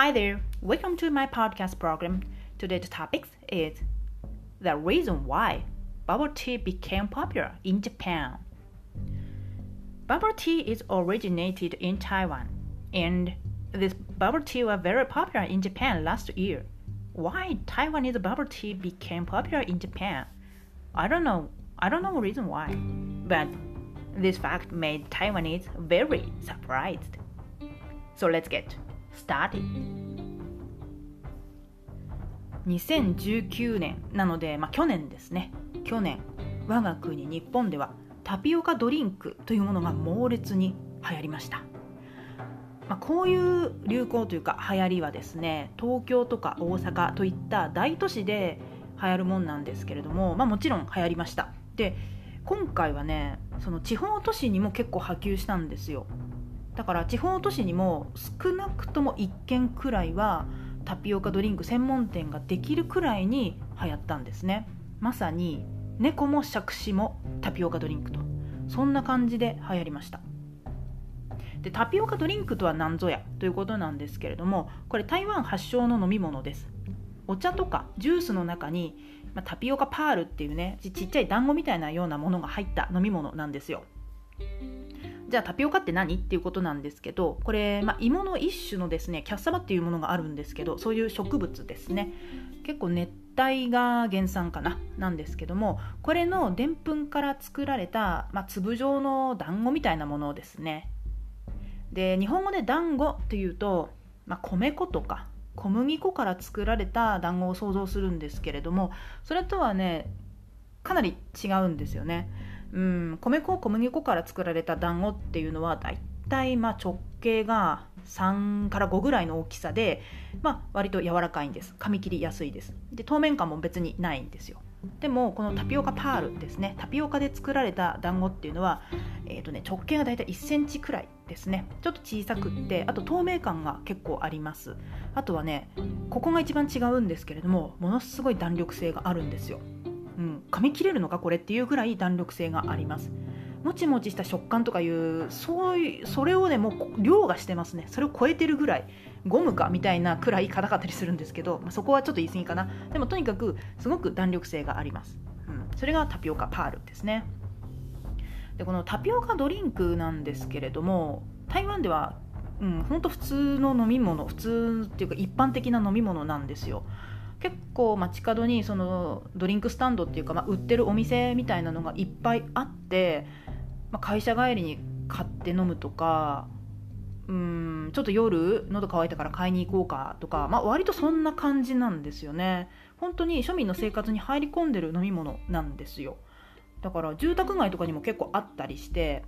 Hi there, welcome to my podcast program. Today's topic is the reason why bubble tea became popular in Japan. Bubble tea is originated in Taiwan, and this bubble tea was very popular in Japan last year. Why Taiwanese bubble tea became popular in Japan? I don't know. I don't know the reason why, but this fact made Taiwanese very surprised. So let's get started. 2019年なので、まあ、去年ですね。去年我が国日本ではタピオカドリンクというものが猛烈に流行りました、まあ、こういう流行というか流行りはですね東京とか大阪といった大都市で流行るもんなんですけれども、まあ、もちろん流行りました。で今回はねその地方都市にも結構波及したんですよ。だから地方都市にも少なくとも1軒くらいはタピオカドリンク専門店ができるくらいに流行ったんですね。まさに猫も杓子もタピオカドリンクと。そんな感じで流行りました。でタピオカドリンクとは何ぞや？ということなんですけれどもこれ台湾発祥の飲み物です。お茶とかジュースの中に、まあ、タピオカパールっていうねちっちゃい団子みたいなようなものが入った飲み物なんですよ。じゃあタピオカって何？っていうことなんですけどこれ、まあ、芋の一種のですねキャッサバっていうものがあるんですけどそういう植物ですね。結構熱帯が原産かな？なんですけどもこれのでんぷんから作られた、まあ、粒状の団子みたいなものですね。で日本語で団子っていうと、まあ、米粉とか小麦粉から作られた団子を想像するんですけれどもそれとはねかなり違うんですよね。うん。米粉小麦粉から作られた団子っていうのはだいたいま直径が3から5ぐらいの大きさで、まあ、割と柔らかいんです。噛み切りやすいです。で透明感も別にないんですよ。でもこのタピオカパールですね。タピオカで作られた団子っていうのは、えーとね、直径がだいたい1センチくらいですね。ちょっと小さくってあと透明感が結構あります。あとはねここが一番違うんですけれどもものすごい弾力性があるんですよ。うん、噛み切れるのかこれっていうぐらい弾力性があります。もちもちした食感とかいうそういうそれをねもう量がしてますね。それを超えてるぐらいゴムかみたいなくらい硬かったりするんですけど、まあ、そこはちょっと言い過ぎかな。でもとにかくすごく弾力性があります、うん、それがタピオカパールですね。でこのタピオカドリンクなんですけれども台湾ではうん、ほんと普通の飲み物普通っていうか一般的な飲み物なんですよ。結構街角にそのドリンクスタンドっていうか、まあ、売ってるお店みたいなのがいっぱいあって、まあ、会社帰りに買って飲むとかうんちょっと夜喉乾いたから買いに行こうかとか、まあ、割とそんな感じなんですよね。本当に庶民の生活に入り込んでる飲み物なんですよ。だから住宅街とかにも結構あったりして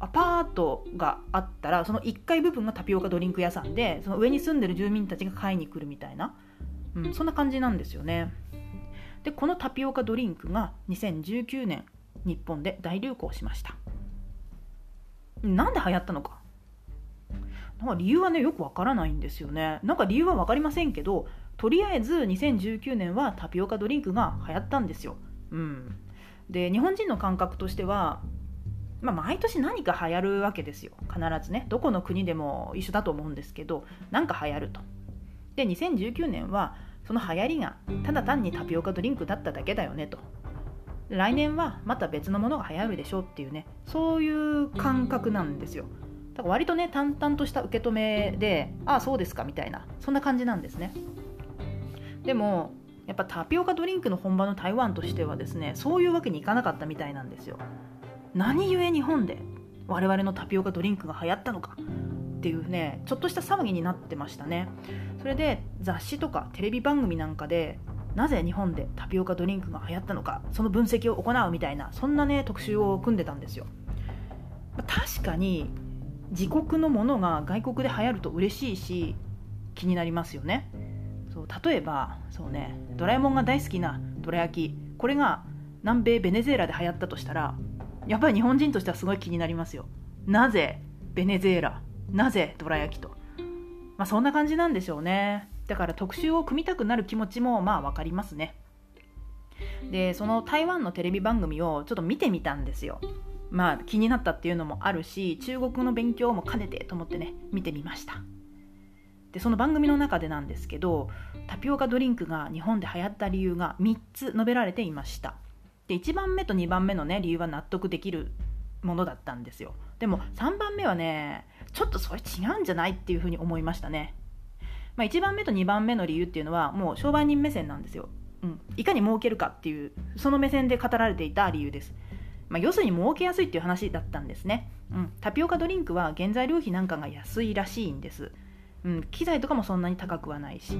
アパートがあったらその1階部分がタピオカドリンク屋さんでその上に住んでる住民たちが買いに来るみたいなうん、そんな感じなんですよね。でこのタピオカドリンクが2019年日本で大流行しました。なんで流行ったのか。なんか理由はねよくわからないんですよね。なんか理由は分かりませんけどとりあえず2019年はタピオカドリンクが流行ったんですよ、うん、で日本人の感覚としてはまあ、毎年何か流行るわけですよ。必ずね。どこの国でも一緒だと思うんですけど何か流行るとで2019年はその流行りがただ単にタピオカドリンクだっただけだよねと。来年はまた別のものが流行るでしょうっていうねそういう感覚なんですよ。だから割とね淡々とした受け止めでああそうですかみたいなそんな感じなんですね。でもやっぱタピオカドリンクの本場の台湾としてはですねそういうわけにいかなかったみたいなんですよ。何故日本で我々のタピオカドリンクが流行ったのか。っていうねちょっとした騒ぎになってましたね。それで雑誌とかテレビ番組なんかでなぜ日本でタピオカドリンクが流行ったのかその分析を行うみたいなそんなね特集を組んでたんですよ。確かに自国のものが外国で流行ると嬉しいし気になりますよね。そう例えばそうねドラえもんが大好きなどら焼きこれが南米ベネズエラで流行ったとしたらやっぱり日本人としてはすごい気になりますよ。なぜベネズエラなぜどら焼きと、まあ、そんな感じなんでしょうね。だから特集を組みたくなる気持ちもまあ分かりますね。でその台湾のテレビ番組をちょっと見てみたんですよ。まあ気になったっていうのもあるし中国の勉強も兼ねてと思ってね見てみました。でその番組の中でなんですけどタピオカドリンクが日本で流行った理由が3つ述べられていました。で1番目と2番目のね理由は納得できるものだったんですよ。でも3番目はねちょっとそれ違うんじゃないっていうふうに思いましたね、まあ、1番目と2番目の理由っていうのはもう商売人目線なんですよ、うん、いかに儲けるかっていうその目線で語られていた理由です。まあ、要するに儲けやすいっていう話だったんですね、うん、タピオカドリンクは原材料費なんかが安いらしいんです。うん、機材とかもそんなに高くはないし。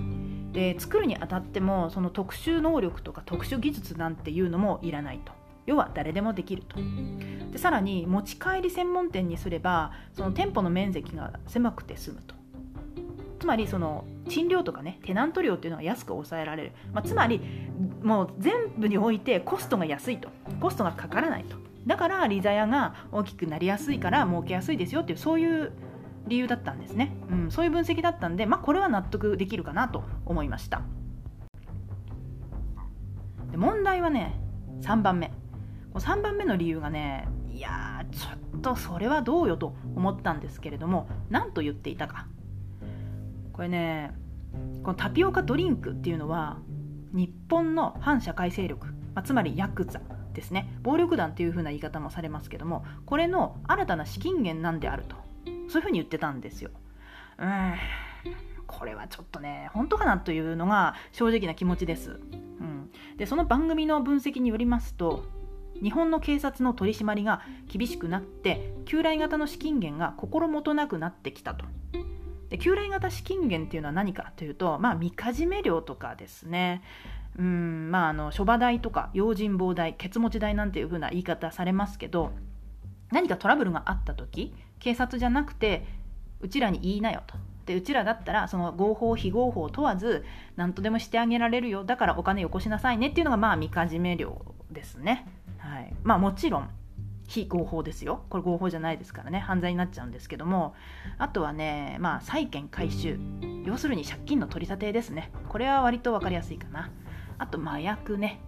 で作るにあたってもその特殊能力とか特殊技術なんていうのもいらないと。要は誰でもできると。でさらに持ち帰り専門店にすればその店舗の面積が狭くて済むと。つまりその賃料とかねテナント料っていうのは安く抑えられる、まあ、つまりもう全部においてコストが安いと。コストがかからないと。だからリザヤが大きくなりやすいから儲けやすいですよっていうそういう理由だったんですね、うん、そういう分析だったんで、まあ、これは納得できるかなと思いました。で問題はね3番目。3番目の理由がねいやちょっとそれはどうよと思ったんですけれども何と言っていたかこれねこのタピオカドリンクっていうのは日本の反社会勢力、まあ、つまりヤクザですね暴力団というふうな言い方もされますけどもこれの新たな資金源なんであるとそういうふうに言ってたんですよ。うんこれはちょっとね本当かなというのが正直な気持ちです。うん、でその番組の分析によりますと日本の警察の取り締まりが厳しくなって旧来型の資金源が心もとなくなってきたと。で旧来型資金源っていうのは何かというと、まあ、みかじめ料とかですねうんまああの諸場代とか用心棒代ケツ持ち代なんていうふうな言い方されますけど何かトラブルがあった時警察じゃなくてうちらに言いなよと。でうちらだったらその合法非合法問わず何とでもしてあげられるよだからお金よこしなさいねっていうのがまあみかじめ料ですね。はい、まあもちろん非合法ですよ。これ合法じゃないですからね。犯罪になっちゃうんですけども。あとはねまあ債権回収。要するに借金の取り立てですね。これは割と分かりやすいかな。あと麻薬ね、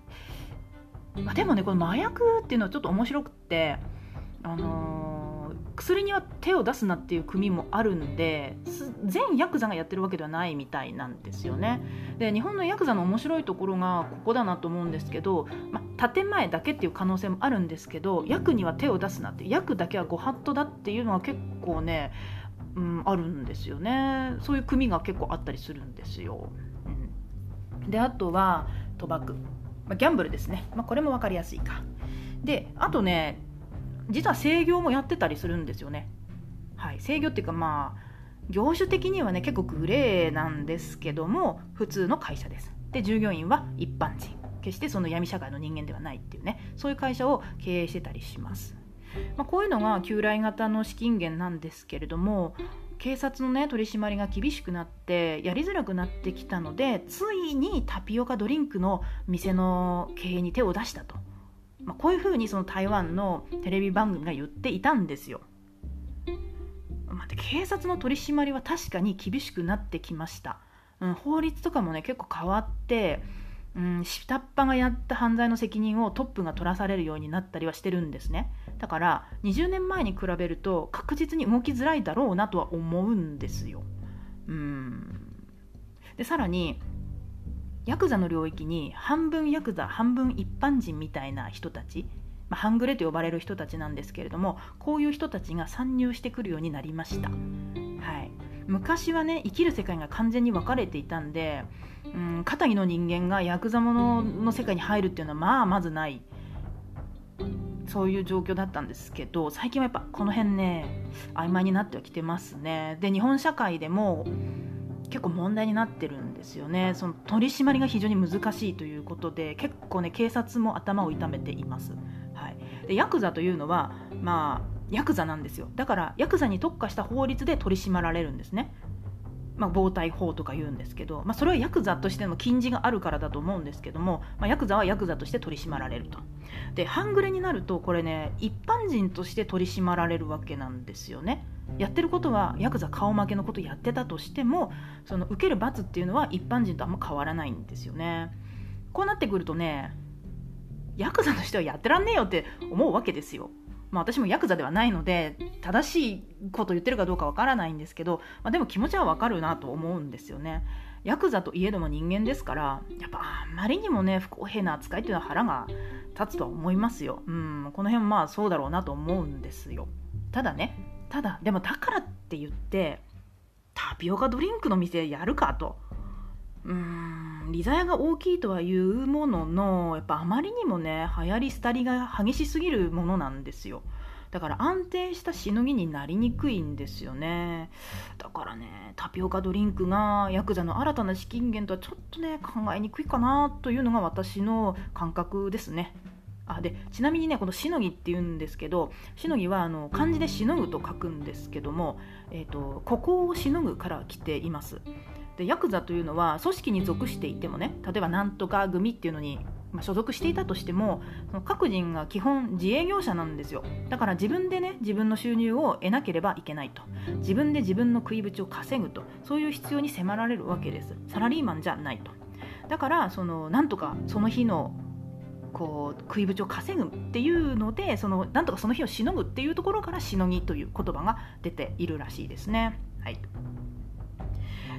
まあ、でもねこの麻薬っていうのはちょっと面白くってあのー薬には手を出すなっていう組もあるんで全ヤクザがやってるわけではないみたいなんですよね。で日本のヤクザの面白いところがここだなと思うんですけど、まあ、建前だけっていう可能性もあるんですけど役には手を出すなって役だけはご法度だっていうのは結構ね、うん、あるんですよねそういう組が結構あったりするんですよ。うん、であとは賭博、ま、ギャンブルですね、ま、これも分かりやすいか。であとね実は制御もやってたりするんですよね。はい、制御っていうかまあ業種的にはね結構グレーなんですけども普通の会社です。で従業員は一般人決してその闇社会の人間ではないっていうねそういう会社を経営してたりします。まあ、こういうのが旧来型の資金源なんですけれども警察のね取り締まりが厳しくなってやりづらくなってきたのでついにタピオカドリンクの店の経営に手を出したとまあ、こういうふうにその台湾のテレビ番組が言っていたんですよ。まあ、警察の取り締まりは確かに厳しくなってきました。うん、法律とかもね結構変わって、うん、下っ端がやった犯罪の責任をトップが取らされるようになったりはしてるんですねだから20年前に比べると確実に動きづらいだろうなとは思うんですよ。うんでさらにヤクザの領域に半分ヤクザ半分一般人みたいな人たち、まあ、半グレと呼ばれる人たちなんですけれどもこういう人たちが参入してくるようになりました、はい、昔はね生きる世界が完全に分かれていたんでうん片木の人間がヤクザものの世界に入るっていうのはまあまずない。そういう状況だったんですけど最近はやっぱこの辺ね曖昧になってはきてますね。で日本社会でも結構問題になってるんですよね。その取り締まりが非常に難しいということで結構ね警察も頭を痛めています、はい、でヤクザというのはまあヤクザなんですよ。だからヤクザに特化した法律で取り締まられるんですねまあ、防体法とか言うんですけど、まあ、それはヤクザとしての禁じがあるからだと思うんですけども、まあ、ヤクザはヤクザとして取り締まられると。で半グレになるとこれね一般人として取り締まられるわけなんですよね。やってることはヤクザ顔負けのことやってたとしてもその受ける罰っていうのは一般人とあんま変わらないんですよね。こうなってくるとねヤクザとしてはやってらんねえよって思うわけですよ。まあ私もヤクザではないので正しいこと言ってるかどうかわからないんですけど、まあ、でも気持ちはわかるなと思うんですよね。ヤクザといえども人間ですからやっぱあんまりにもね不公平な扱いっていうのは腹が立つとは思いますよ。うんこの辺まあそうだろうなと思うんですよ。ただねただでもだからって言ってタピオカドリンクの店やるかと。うーんリザヤが大きいとはいうもののやっぱあまりにもね流行り廃りが激しすぎるものなんですよ。だから安定したしのぎになりにくいんですよね。だからねタピオカドリンクがヤクザの新たな資金源とはちょっとね考えにくいかなというのが私の感覚ですね。あでちなみにねこの「しのぎ」っていうんですけど「しのぎは」あの漢字で「しのぐ」と書くんですけども、えーと、ここをしのぐから来ています。でヤクザというのは組織に属していてもね例えばなんとか組っていうのに、ま、所属していたとしてもその各人が基本自営業者なんですよ。だから自分でね自分の収入を得なければいけないと。自分で自分の食い口を稼ぐと。そういう必要に迫られるわけです。サラリーマンじゃないと。だからそのなんとかその日のこう食い口を稼ぐっていうのでそのなんとかその日をしのぐっていうところからしのぎという言葉が出ているらしいですね。はい。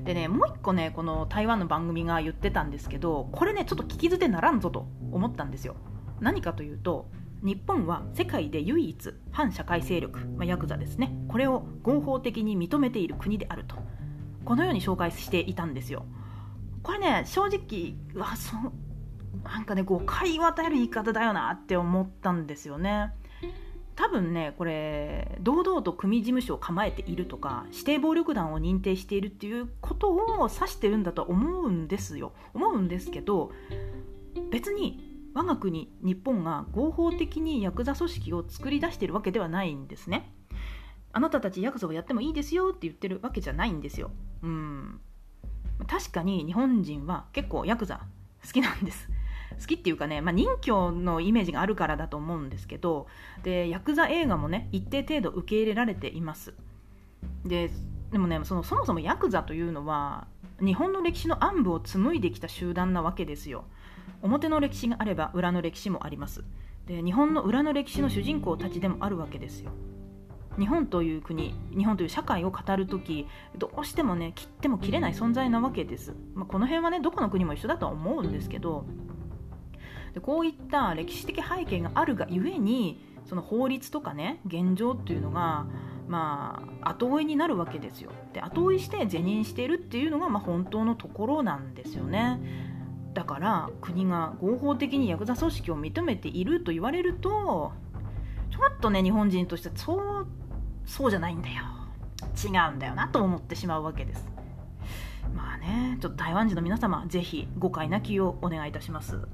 でねもう一個ねこの台湾の番組が言ってたんですけどこれねちょっと聞き捨てならんぞと思ったんですよ。何かというと日本は世界で唯一反社会勢力、まあ、ヤクザですねこれを合法的に認めている国であるとこのように紹介していたんですよ。これね正直わそなんかね誤解を与える言い方だよなって思ったんですよね。多分ねこれ堂々と組事務所を構えているとか指定暴力団を認定しているっていうことを指してるんだと思うんですよ。思うんですけど別に我が国日本が合法的にヤクザ組織を作り出しているわけではないんですね。あなたたちヤクザをやってもいいですよって言ってるわけじゃないんですよ。うん。確かに日本人は結構ヤクザ好きなんです。好きっていうかね、まあ、人形のイメージがあるからだと思うんですけどでヤクザ映画もね一定程度受け入れられています。ででもねそのそもそもヤクザというのは日本の歴史の暗部を紡いできた集団なわけですよ。表の歴史があれば裏の歴史もあります。で日本の裏の歴史の主人公たちでもあるわけですよ。日本という国日本という社会を語る時どうしてもね切っても切れない存在なわけです、まあ、この辺はねどこの国も一緒だとは思うんですけどでこういった歴史的背景があるがゆえにその法律とかね現状っていうのがまあ後追いになるわけですよ。で後追いして是認しているっていうのがまあ本当のところなんですよね。だから国が合法的にヤクザ組織を認めていると言われるとちょっとね日本人としてそうそうじゃないんだよ。違うんだよなと思ってしまうわけです。まあねちょっと台湾人の皆様ぜひ誤解なきをお願いいたします。